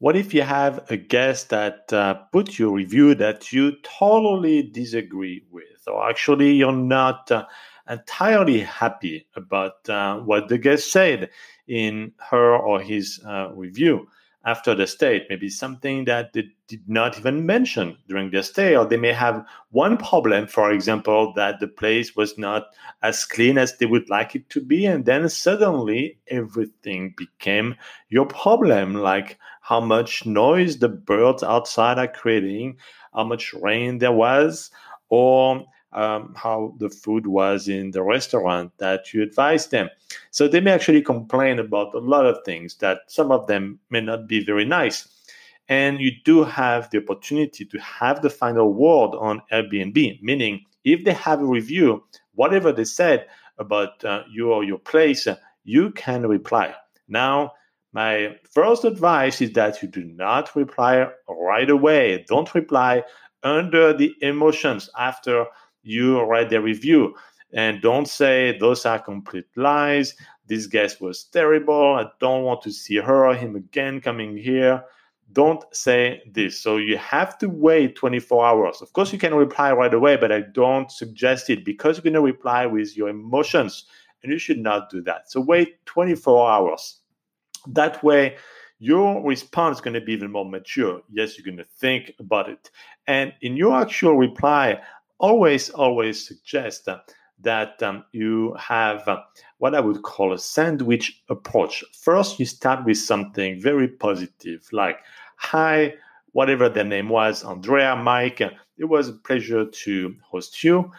What if you have a guest that uh, put your review that you totally disagree with, or actually you're not uh, entirely happy about uh, what the guest said in her or his uh, review? After the stay, maybe something that they did not even mention during their stay, or they may have one problem, for example, that the place was not as clean as they would like it to be, and then suddenly everything became your problem, like how much noise the birds outside are creating, how much rain there was, or um, how the food was in the restaurant that you advised them. So they may actually complain about a lot of things that some of them may not be very nice. And you do have the opportunity to have the final word on Airbnb, meaning if they have a review, whatever they said about uh, you or your place, you can reply. Now, my first advice is that you do not reply right away. Don't reply under the emotions after you write the review and don't say those are complete lies. This guest was terrible. I don't want to see her or him again coming here. Don't say this. So you have to wait 24 hours. Of course, you can reply right away, but I don't suggest it because you're going to reply with your emotions and you should not do that. So wait 24 hours. That way, your response is going to be even more mature. Yes, you're going to think about it. And in your actual reply, always, always suggest that um, you have uh, what I would call a sandwich approach. First, you start with something very positive, like, Hi, whatever their name was, Andrea, Mike, it was a pleasure to host you.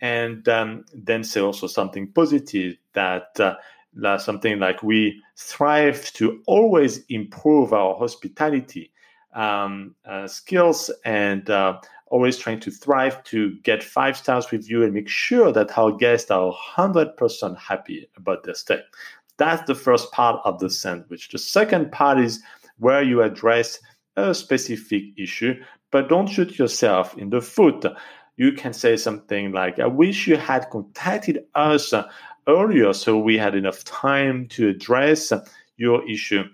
And um, then say also something positive that uh, something like we strive to always improve our hospitality um, uh, skills and uh, always trying to thrive to get five stars review and make sure that our guests are 100% happy about their stay. That's the first part of the sandwich. The second part is where you address a specific issue, but don't shoot yourself in the foot. You can say something like, I wish you had contacted us earlier so we had enough time to address your issue.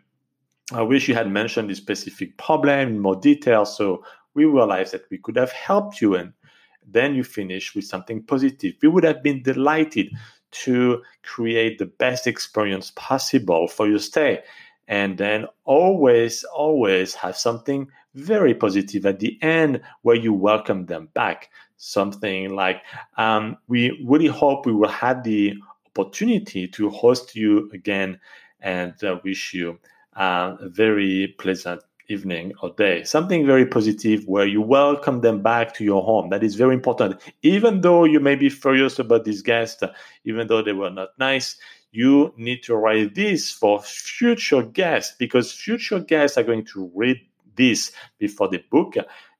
I wish you had mentioned this specific problem in more detail so we realized that we could have helped you and then you finish with something positive. We would have been delighted to create the best experience possible for your stay. And then always, always have something very positive at the end where you welcome them back. Something like, um, we really hope we will have the opportunity to host you again and uh, wish you uh, a very pleasant evening or day. Something very positive where you welcome them back to your home. That is very important. Even though you may be furious about this guest, even though they were not nice, you need to write this for future guests because future guests are going to read this before the book.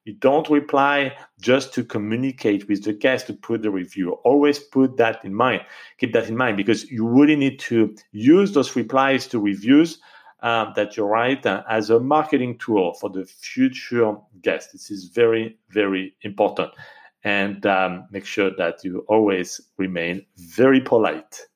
You don't reply just to communicate with the guest to put the review. Always put that in mind. Keep that in mind because you really need to use those replies to reviews um, that you write uh, as a marketing tool for the future guest. This is very, very important. And um, make sure that you always remain very polite.